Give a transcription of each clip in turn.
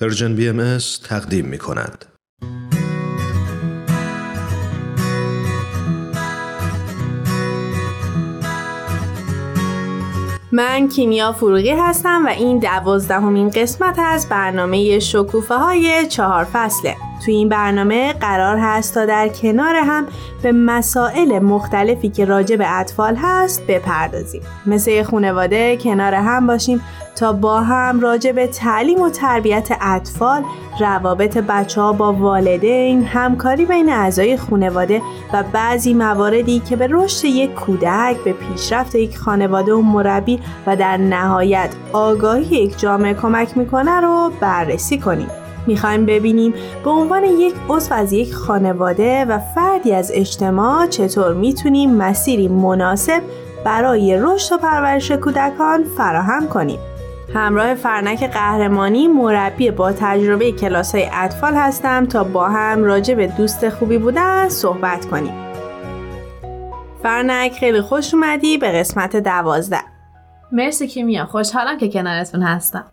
Persian BM تقدیم می کند. من کیمیا فروغی هستم و این دوازدهمین قسمت از برنامه شکوفه های چهار فصله توی این برنامه قرار هست تا در کنار هم به مسائل مختلفی که راجع به اطفال هست بپردازیم مثل خانواده کنار هم باشیم تا با هم راجع به تعلیم و تربیت اطفال روابط بچه ها با والدین همکاری بین اعضای خانواده و بعضی مواردی که به رشد یک کودک به پیشرفت یک خانواده و مربی و در نهایت آگاهی یک جامعه کمک می‌کنه رو بررسی کنیم می‌خوایم ببینیم به عنوان یک عضو از یک خانواده و فردی از اجتماع چطور می‌تونیم مسیری مناسب برای رشد و پرورش کودکان فراهم کنیم. همراه فرنک قهرمانی مربی با تجربه کلاس های اطفال هستم تا با هم راجع به دوست خوبی بودن صحبت کنیم. فرنک خیلی خوش اومدی به قسمت دوازده. مرسی کیمیا خوشحالم که کنارتون هستم.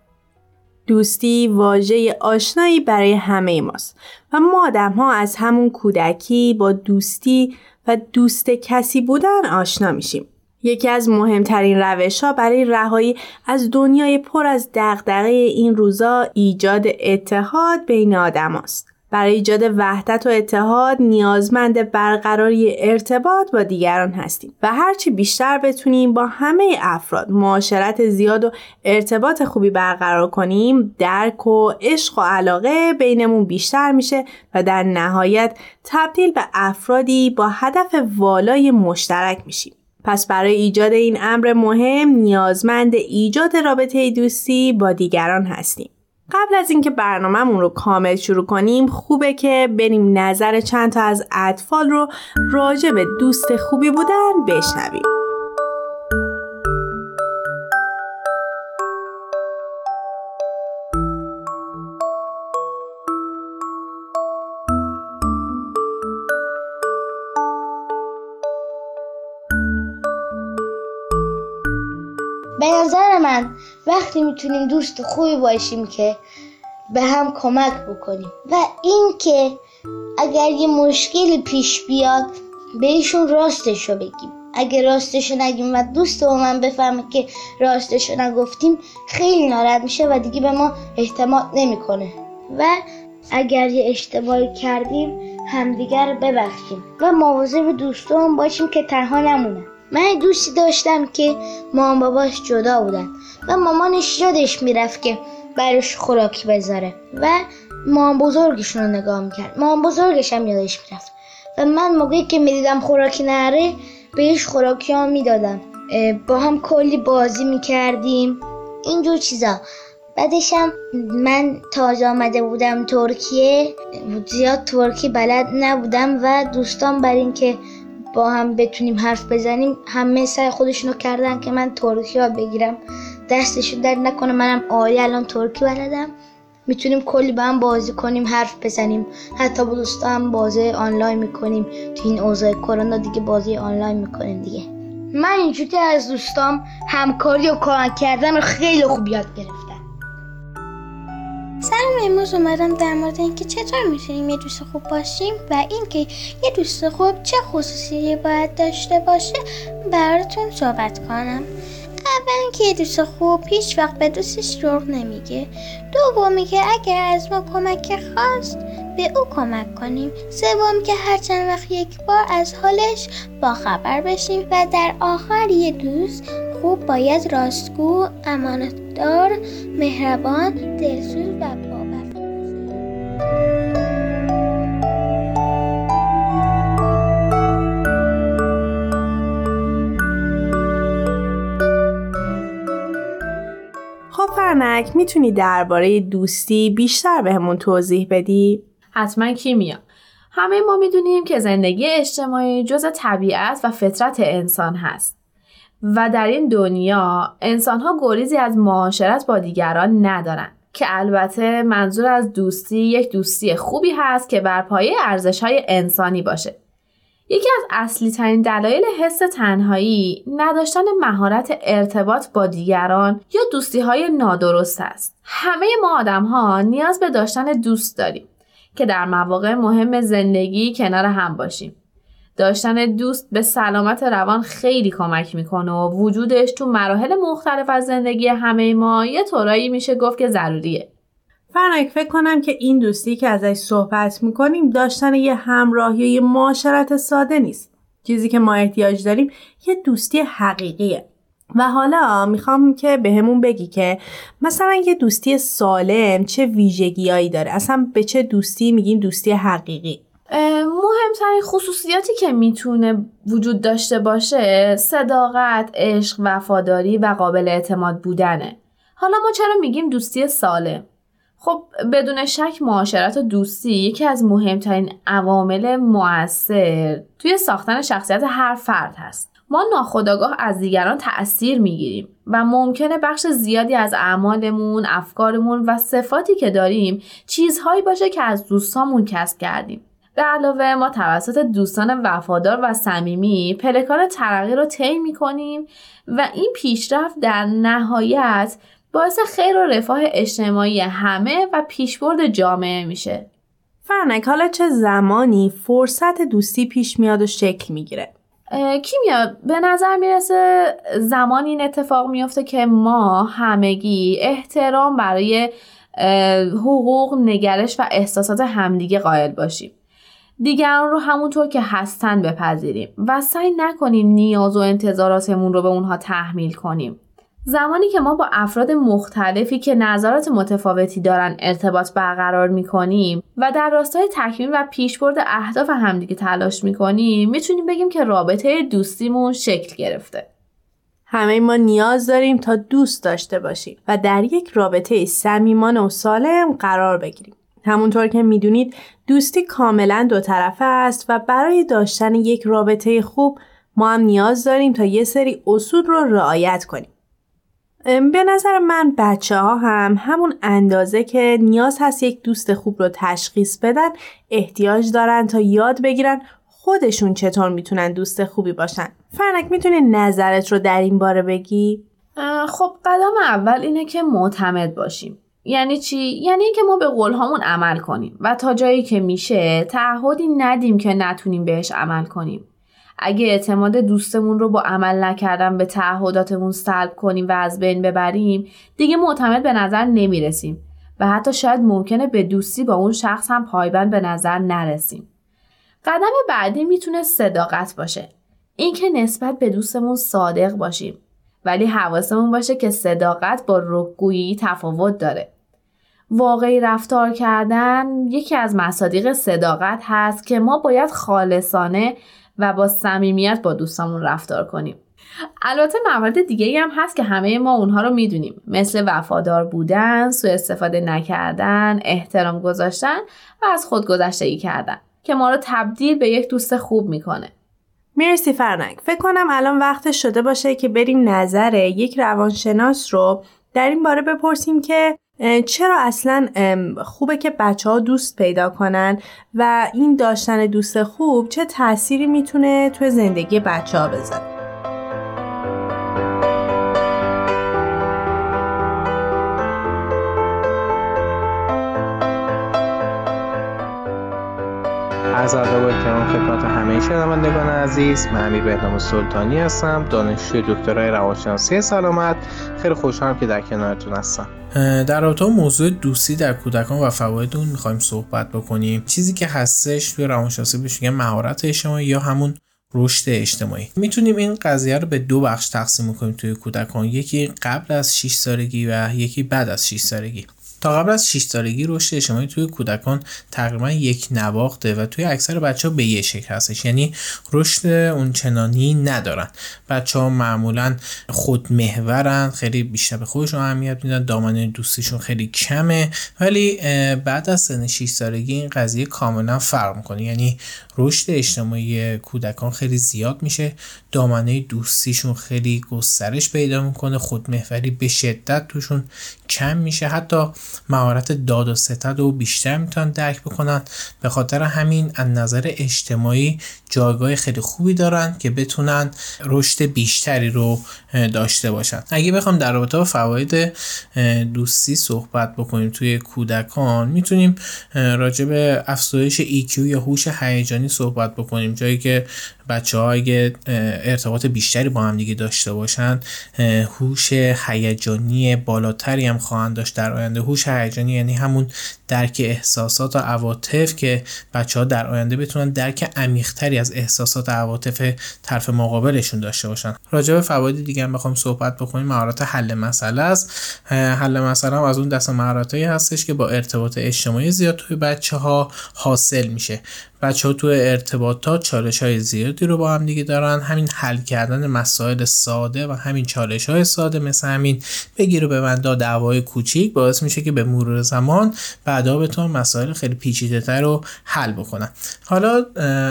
دوستی واژه آشنایی برای همه ماست و ما آدم ها از همون کودکی با دوستی و دوست کسی بودن آشنا میشیم. یکی از مهمترین روش ها برای رهایی از دنیای پر از دغدغه این روزا ایجاد اتحاد بین آدم است. برای ایجاد وحدت و اتحاد نیازمند برقراری ارتباط با دیگران هستیم و هرچی بیشتر بتونیم با همه افراد معاشرت زیاد و ارتباط خوبی برقرار کنیم درک و عشق و علاقه بینمون بیشتر میشه و در نهایت تبدیل به افرادی با هدف والای مشترک میشیم پس برای ایجاد این امر مهم نیازمند ایجاد رابطه دوستی با دیگران هستیم قبل از اینکه برنامهمون رو کامل شروع کنیم خوبه که بریم نظر چند تا از اطفال رو راجع به دوست خوبی بودن بشنویم. به نظر من وقتی می‌تونیم دوست خوبی باشیم که به هم کمک بکنیم. و اینکه اگر یه مشکلی پیش بیاد بهشون راستش رو بگیم. اگه راستش رو نگیم و دوست با من بفهمه که راستش رو نگفتیم خیلی ناراحت میشه و دیگه به ما اعتماد نمی‌کنه. و اگر یه اشتباهی کردیم همدیگر ببخشیم. و مواظب دوستان باشیم که تنها نمونن. من دوستی داشتم که مامان باباش جدا بودن. و مامانش یادش می‌رفت که برش خوراکی بذاره. و مامان بزرگشون رو نگاه می‌کرد. مامان بزرگش هم یادش می‌رفت. و من موقعی که می‌دیدم خوراکی نره بهش خوراکی ها می‌دادم. با هم کلی بازی می‌کردیم. اینجور چیزا. بعدش هم من تازه آمده بودم ترکیه. زیاد ترکی بلد نبودم و دوستان بر اینکه با هم بتونیم حرف بزنیم همه سعی خودشونو کردن که من ترکی ها بگیرم. دستشون در نکنه منم عالی الان ترکی بلدم. می‌تونیم کلی با هم بازی کنیم حرف بزنیم. حتی با دوستان بازی آنلاین می‌کنیم. تو این اوضاع کرونا دیگه بازی آنلاین می‌کنیم دیگه. من اینجوری از دوستام همکاری و کمک کردن رو خیلی خوب یاد گرفتم. سلام امروز اومدم در مورد اینکه چطور می‌تونیم یه دوست خوب باشیم و اینکه یه دوست خوب چه خصوصی باید داشته باشه براتون صحبت کنم. اول که یه دوست خوب هیچ وقت به دوستش دروغ نمیگه. دومی که اگر از ما کمک خواست به او کمک کنیم. سوم که هر چند وقت یک بار از حالش با خبر بشیم و در آخر یه دوست خوب باید راستگو امانتدار مهربان دلسوز و بابا خب فرنک می‌تونی درباره دوستی بیشتر بهمون توضیح بدی؟ حتما کیمیا همه ما می‌دونیم که زندگی اجتماعی جز طبیعت و فطرت انسان هست. و در این دنیا انسان ها گریزی از معاشرت با دیگران ندارن که البته منظور از دوستی یک دوستی خوبی هست که بر پایه ارزش های انسانی باشه یکی از اصلی ترین دلایل حس تنهایی نداشتن مهارت ارتباط با دیگران یا دوستی های نادرست است. همه ما آدم ها نیاز به داشتن دوست داریم که در مواقع مهم زندگی کنار هم باشیم. داشتن دوست به سلامت روان خیلی کمک می‌کنه و وجودش تو مراحل مختلف از زندگی همه ما یه طورایی میشه گفت که ضروریه. فرنک فکر کنم که این دوستی که ازش صحبت می‌کنیم داشتن یه همراه یا یه معاشرت ساده نیست. چیزی که ما احتیاج داریم یه دوستی حقیقیه. و حالا می‌خوام که بهمون به بگی که مثلا یه دوستی سالم چه ویژگیهایی داره اصلا به چه دوستی میگیم دوستی حقیقی مهمترین خصوصیاتی که می‌تونه وجود داشته باشه صداقت، عشق، وفاداری و قابل اعتماد بودنه. حالا ما چرا میگیم دوستی سالم؟ خب بدون شک معاشرت و دوستی یکی از مهمترین عوامل مؤثر توی ساختن شخصیت هر فرد هست. ما ناخداگاه از دیگران تأثیر می‌گیریم و ممکنه بخش زیادی از اعمالمون، افکارمون و صفاتی که داریم چیزهایی باشه که از دوستامون کسب کردیم. به علاوه ما توسط دوستان وفادار و صمیمی پلکان ترقی رو طی می‌کنیم و این پیشرفت در نهایت باعث خیر و رفاه اجتماعی همه و پیشبرد جامعه میشه. فرنک حالا چه زمانی فرصت دوستی پیش میاد و شکل می‌گیره؟ کیمیا به نظر می‌رسه زمانی این اتفاق میفته که ما همگی احترام برای حقوق نگرش و احساسات همدیگه قائل باشیم دیگران رو همونطور که هستن بپذیریم و سعی نکنیم نیاز و انتظاراتمون رو به اونها تحمیل کنیم. زمانی که ما با افراد مختلفی که نظرات متفاوتی دارن ارتباط برقرار می‌کنیم و در راستای تکمیل و پیشبرد اهداف همدیگه تلاش می‌کنیم می‌تونیم بگیم که رابطه دوستیمون شکل گرفته. همه ما نیاز داریم تا دوست داشته باشیم و در یک رابطه صمیمانه و سالم قرار بگیریم. همونطور که می‌دونید دوستی کاملا دو طرفه است و برای داشتن یک رابطه خوب ما هم نیاز داریم تا یه سری اصول رو رعایت کنیم. به نظر من بچه ها هم همون اندازه که نیاز هست یک دوست خوب رو تشخیص بدن احتیاج دارن تا یاد بگیرن خودشون چطور می‌تونن دوست خوبی باشن. فرنک می‌تونی نظرت رو در این باره بگی؟ خب قدم اول اینه که معتمد باشیم. یعنی چی؟ یعنی اینکه ما به قولهامون عمل کنیم. و تا جایی که میشه تعهدی ندیم که نتونیم بهش عمل کنیم. اگه اعتماد دوستمون رو با عمل نکردن به تعهداتمون سلب کنیم و از بین ببریم دیگه معتمد به نظر نمی‌رسیم. و حتی شاید ممکنه به دوستی با اون شخص هم پایبند به نظر نرسیم. قدم بعدی می‌تونه صداقت باشه. اینکه نسبت به دوستمون صادق باشیم. ولی حواسمون باشه که صداقت با رکگویی تفاوت داره. واقعی رفتار کردن یکی از مصادیق صداقت هست که ما باید خالصانه و با صمیمیت با دوستامون رفتار کنیم البته موارد دیگه هم هست که همه ما اونها رو می‌دونیم مثل وفادار بودن، سوء استفاده نکردن، احترام گذاشتن و از خود گذشتگی کردن که ما رو تبدیل به یک دوست خوب می‌کنه. مرسی فرنک. فکر کنم الان وقت شده باشه که بریم نظر یک روانشناس رو در این باره بپرسیم که چرا اصلا خوبه که بچه ها دوست پیدا کنن و این داشتن دوست خوب چه تأثیری می‌تونه توی زندگی بچه ها بذاره؟ از ادب و احترام خدمت همه شنوندگان عزیز من امیر بهنام سلطانی هستم دانشجوی دکترای روانشناسی سلامت. خیلی خوشحالم که در کنارتون هستم. در رابطه موضوع دوستی در کودکان و فواید اون می‌خوایم صحبت بکنیم. چیزی که هستش توی روانشناسی بهش میگن مهارت اجتماعی یا همون رشد اجتماعی. می‌تونیم این قضیه رو به دو بخش تقسیم کنیم توی کودکان. یکی قبل از 6 سالگی و یکی بعد از 6 سالگی. تا قبل از 6 سالگی رشد اجتماعی توی کودکان تقریبا یک نواخته و توی اکثر بچه ها به یه شکل هستش. یعنی رشد اون چنانی ندارن. بچه ها معمولا خودمحورن خیلی بیشتر به خودشون اهمیت میدن دامنه دوستیشون خیلی کمه. ولی بعد از سن 6 سالگی این قضیه کاملا فرق می‌کنه. یعنی رشد اجتماعی کودکان خیلی زیاد میشه. دامنه دوستیشون خیلی گسترش پیدا می‌کنه. خودمحوری به شدت توشون کم میشه. حتی مهارت داد و ستد و بیشتر می‌تونن درک بکنن. به خاطر همین از نظر اجتماعی جایگاه خیلی خوبی دارن که بتونن رشد بیشتری رو داشته باشن. اگه بخوام در رابطه با فواید دوستی صحبت بکنیم توی کودکان می‌تونیم راجع به افزایش EQ یا هوش هیجانی صحبت بکنیم. جایی که بچه ها اگه ارتباط بیشتری با هم دیگه داشته باشن هوش هیجانی بالاتری هم خواهند داشت در آینده. هوش هیجانی یعنی همون درک احساسات و عواطف که بچه ها در آینده بتونن درک عمیقتری از احساسات و عواطف طرف مقابلشون داشته باشن. راجع به فواید دیگه هم بخوام صحبت بکنیم. مهارت حل مسئله است. حل مسئله هم از اون دست مهارتایی هستش که با ارتباط اجتماعی زیاد توی بچه ها حاصل میشه. بچه ها تو ارتباطات چالش های زیادی رو با هم دیگه دارن. همین حل کردن مسائل ساده و همین چالش های ساده مثل همین بگیر و ببندا دعوای کوچیک باعث میشه که به مرور زمان بعدا بتونن مسائل خیلی پیچیده تر رو حل بکنن. حالا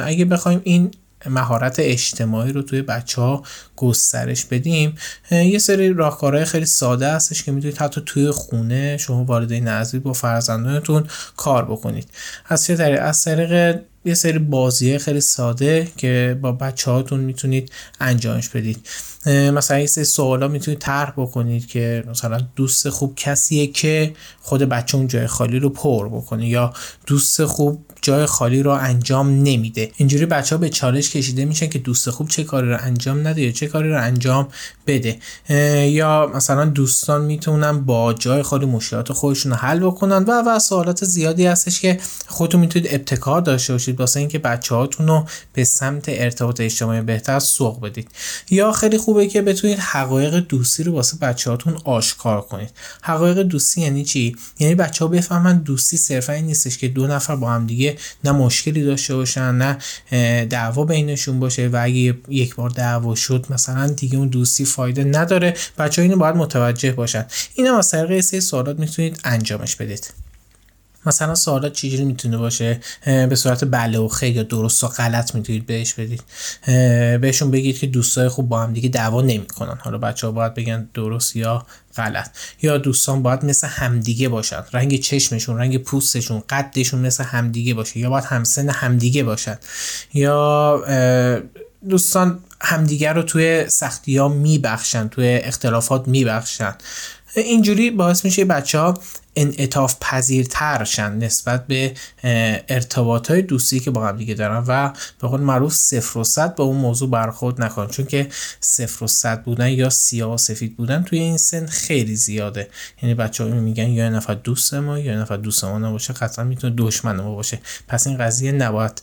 اگه بخوایم این مهارت اجتماعی رو توی بچه ها گسترش بدیم یه سری راهکارهای خیلی ساده هستش که می‌تونید حتی توی خونه شما والدین نزدیک با فرزندانتون کار بکنید. از چه طریق؟ از طریق یه سری بازیه خیلی ساده که با بچه هاتون می‌تونید انجامش بدید. مثلا یه سری سوالا می‌تونید طرح بکنید که مثلا دوست خوب کسیه که خود بچه اون جای خالی رو پر بکنه یا دوست خوب جای خالی رو انجام نمیده. اینجوری بچه ها به چالش کشیده میشن که دوست خوب چه کاری رو انجام نده یا چه کاری رو انجام بده. یا مثلا دوستان می‌تونن با جای خالی مشکلات خودشون رو حل بکنن و و سوالات زیادی هستش که خودتون می‌تونید ابتکار داشته باشید. واسه اینکه بچه هاتون رو به سمت ارتباط اجتماعی بهتر سوق بدید. یا خیلی خوبه که بتونید حقایق دوستی رو واسه بچه هاتون آشکار کنید. حقایق دوستی یعنی چی؟ یعنی بچه ها بفهمن دوستی صرفا این نیستش که دو نفر با هم دیگه نه مشکلی داشته باشن نه دعوا بینشون باشه و اگه یک بار دعوا شد مثلا دیگه اون دوستی فایده نداره بچه ها اینو باید متوجه باشن. این هم از طریق سه سوالات می‌تونید انجامش بدید. مثلا سوالات چجوری می‌تونه باشه؟ به صورت بله و خیر یا درست و غلط می‌تونید بهش بدید. بهشون بگید که دوستای خوب با هم دیگه دعوا نمی‌کنن. حالا بچه ها باید بگن درست یا غلط. یا دوستان باید مثل همدیگه باشن. رنگ چشمشون رنگ پوستشون قدشون مثل همدیگه باشه. یا باید همسن همدیگه باشن. یا دوستان همدیگه رو توی سختی ها میبخشن توی اختلافات میبخشن. اینجوری باعث میشه بچه ها انعطاف پذیرترشن نسبت به ارتباط های دوستی که با هم دیگه دارن و به قول معروف صفر و صد با اون موضوع برخورد نکن. چون که صفر و صد بودن یا سیاه و سفید بودن توی این سن خیلی زیاده. یعنی بچه ها میگن یا نفر دوست ما یا نفر دوست ما نباشه قطعا می‌تونه دشمن ما باشه. پس این قضیه نباید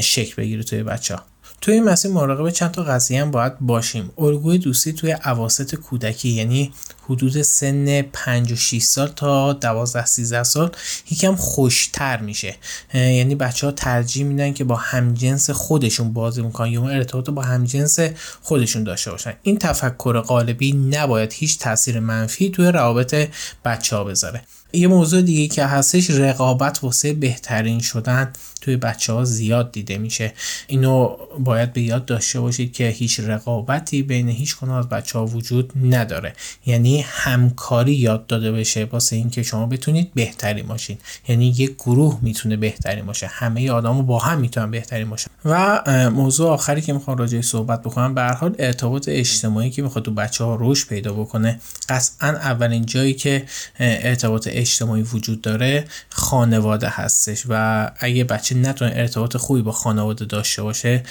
شک بگیره توی بچه ها توی این مسیر مراقب چند تا قضیه هم باید باشیم. الگوی دوستی توی عواست کودکی یعنی حدود سن 5 و 6 سال تا 12 13 سال یکم خوشتر میشه. یعنی بچه ها ترجیح میدن که با همجنس خودشون بازی می‌کنن یا ارتباط با همجنس خودشون داشته باشن. این تفکر قالبی نباید هیچ تاثیر منفی توی روابط بچه ها بذاره. یه موضوع دیگه که هستش رقابت واسه بهترین شدن توی بچه ها زیاد دیده میشه. اینو باید به یاد داشته باشید که هیچ رقابتی بین هیچ کنه از بچه ها وجود نداره. یعنی همکاری یاد داده بشه واسه اینکه شما بتونید بهتری باشین. یعنی یک گروه می‌تونه بهتری باشه. همه آدمو با هم می‌تونن بهتری باشن. و موضوع آخری که می‌خوام راجع صحبت بکنم به حال ارتباط اجتماعی که می‌خواد تو بچه ها رشد پیدا بکنه قطعا اولین جایی که ارتباط اجتماعی وجود داره خانواده هستش و اگه بچه نتونه ارتباط خوبی با خانواده داشته باشه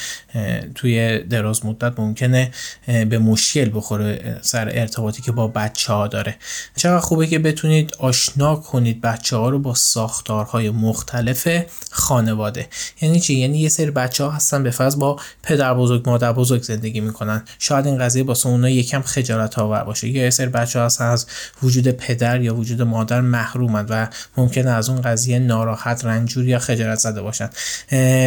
توی دراز مدت ممکنه به مشکل بخوره سر ارتباطی که با بچه ها داره. چقدر خوبه که بتونید آشنا کنید بچه ها رو با ساختارهای مختلف خانواده. یعنی چی؟ یعنی یه سری بچه ها هستن به فرض با پدر بزرگ مادر بزرگ زندگی می‌کنن. شاید این قضیه با اونا یکم خجالت آور باشه. یا یه سری بچه ها هستن از وجود پدر یا وجود مادر محرومند و ممکنه از اون قضیه ناراحت رنجور یا خجالت زده باشن.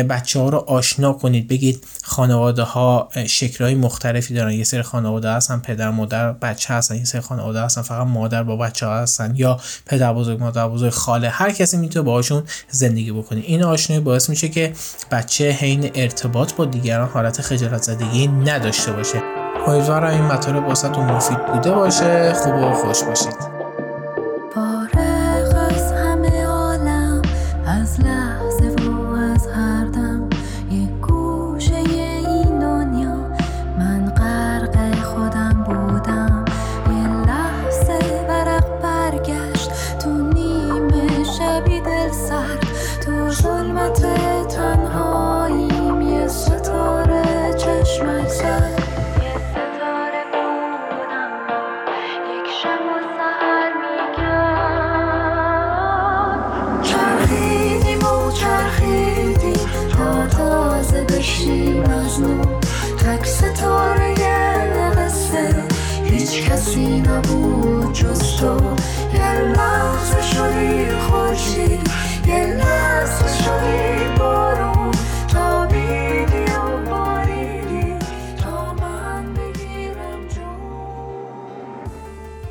بچه ها رو آشنا کنید. بگید خانواده ها شکلهای مختلفی دارن. یه سری خانواده هستن پدر مادر بچه هستن. یه سری خانواده هستن فقط مادر با بچه ها هستن یا پدر بزرگ مادر بزرگ خاله. هر کسی می‌تونه باهاشون زندگی بکنه. این آشنایی باعث میشه که بچه حین ارتباط با دیگران حالت خجالت زدگی نداشته باشه. امیدوارم این مطالب واسهتون مفید بوده باشه. خوب و خوش باشید.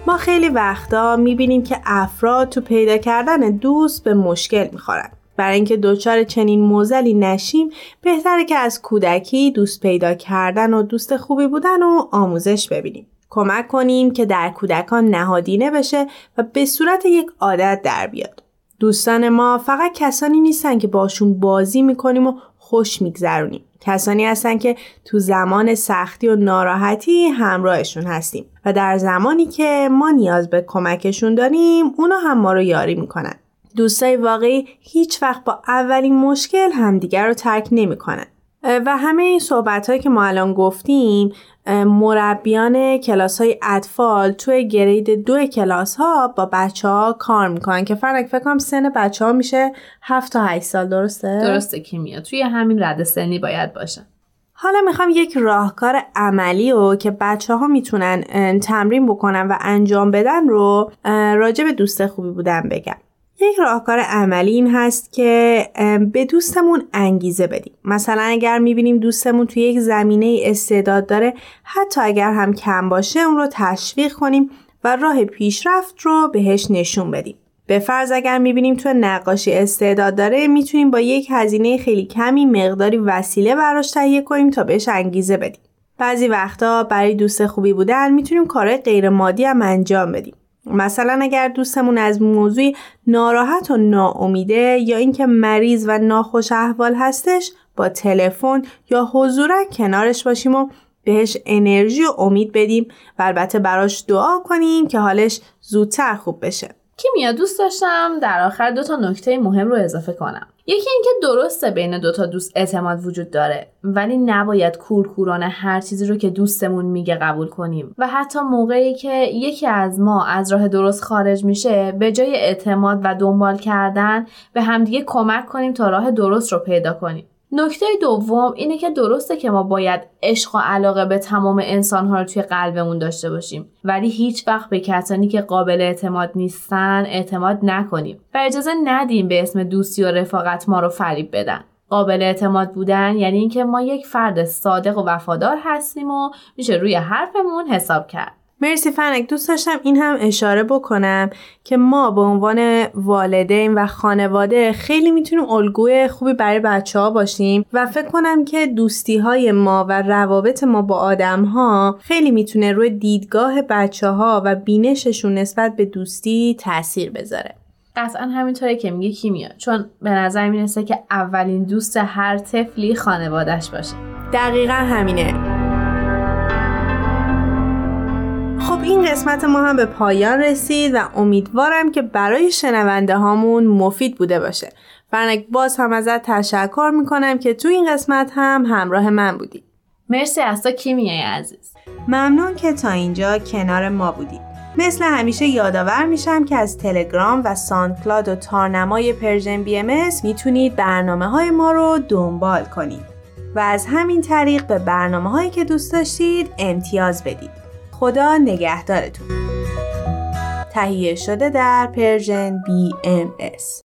ما خیلی وقتا می‌بینیم که افراد تو پیدا کردن دوست به مشکل می‌خورن. برای اینکه دچار چنین موزلی نشیم بهتره که از کودکی دوست پیدا کردن و دوست خوبی بودن و آموزش ببینیم. کمک کنیم که در کودکان نهادینه بشه و به صورت یک عادت در بیاد. دوستان ما فقط کسانی نیستن که باشون بازی می‌کنیم و خوش میگذرونیم. کسانی هستن که تو زمان سختی و ناراحتی همراهشون هستیم و در زمانی که ما نیاز به کمکشون داریم اونا هم ما رو یاری می‌کنن. دوستای واقعی هیچ وقت با اولین مشکل همدیگر رو ترک نمی‌کنن. و همه این صحبت هایی که ما الان گفتیم مربیان کلاس های اطفال توی گرید دو کلاس ها با بچه ها کار می‌کنن که فرق فکر کنم سن بچه ها میشه 7 تا 8 سال درسته؟ درسته کیمیا. توی همین رد سنی باید باشن حالا می‌خوام یک راهکار عملی رو که بچه ها می‌تونن تمرین بکنن و انجام بدن رو راجع به دوست خوبی بودن بگم. یک راهکار عملی این هست که به دوستمون انگیزه بدیم. مثلا اگر می‌بینیم دوستمون توی یک زمینه استعداد داره حتی اگر هم کم باشه اون رو تشویق کنیم و راه پیشرفت رو بهش نشون بدیم. به فرض اگر می‌بینیم تو نقاشی استعداد داره می‌تونیم با یک هزینه خیلی کمی مقداری وسیله براش تهیه کنیم تا بهش انگیزه بدیم. بعضی وقتا برای دوست خوبی بودن می‌تونیم کارهای غیر مادی هم انجام بدیم. مثلا اگر دوستمون از موضوعی ناراحت و ناامیده یا اینکه مریض و ناخوش احوال هستش با تلفن یا حضورا کنارش باشیم و بهش انرژی و امید بدیم. و البته براش دعا کنیم که حالش زودتر خوب بشه. کیمیا دوست داشتم در آخر دو تا نکته مهم رو اضافه کنم. یکی اینکه درسته بین دوتا دوست اعتماد وجود داره ولی نباید کورکورانه هر چیزی رو که دوستمون میگه قبول کنیم. و حتی موقعی که یکی از ما از راه درست خارج میشه به جای اعتماد و دنبال کردن به همدیگه کمک کنیم تا راه درست رو پیدا کنیم. نکته دوم اینه که درسته که ما باید عشق و علاقه به تمام انسانها رو توی قلبمون داشته باشیم ولی هیچ وقت به کسانی که قابل اعتماد نیستن اعتماد نکنیم و اجازه ندیم به اسم دوستی و رفاقت ما رو فریب بدن. قابل اعتماد بودن یعنی اینکه ما یک فرد صادق و وفادار هستیم و میشه روی حرفمون حساب کرد. مرسی فنک. دوست داشتم این هم اشاره بکنم که ما به عنوان والدین و خانواده خیلی می‌تونیم الگوی خوبی برای بچه ها باشیم و فکر کنم که دوستی های ما و روابط ما با آدم ها خیلی می‌تونه روی دیدگاه بچه ها و بینششون نسبت به دوستی تاثیر بذاره. قطعا همینطوره که میگه کیمیا چون به نظر می‌رسه که اولین دوست هر طفلی خانوادش باشه. دقیقا همینه. این قسمت ما هم به پایان رسید و امیدوارم که برای شنونده هامون مفید بوده باشه. فرنک باز هم ازت تشکر می‌کنم که تو این قسمت هم همراه من بودی. مرسی از تو کیمیای عزیز. ممنون که تا اینجا کنار ما بودی. مثل همیشه یادآور میشم که از تلگرام و ساندکلاد و تارنمای Persian BMS می‌تونید برنامه های ما رو دنبال کنید. و از همین طریق به برنامه هایی که دوست داشتید امتیاز بدید. خدا نگهدارتون. تهیه شده در پرژن BMS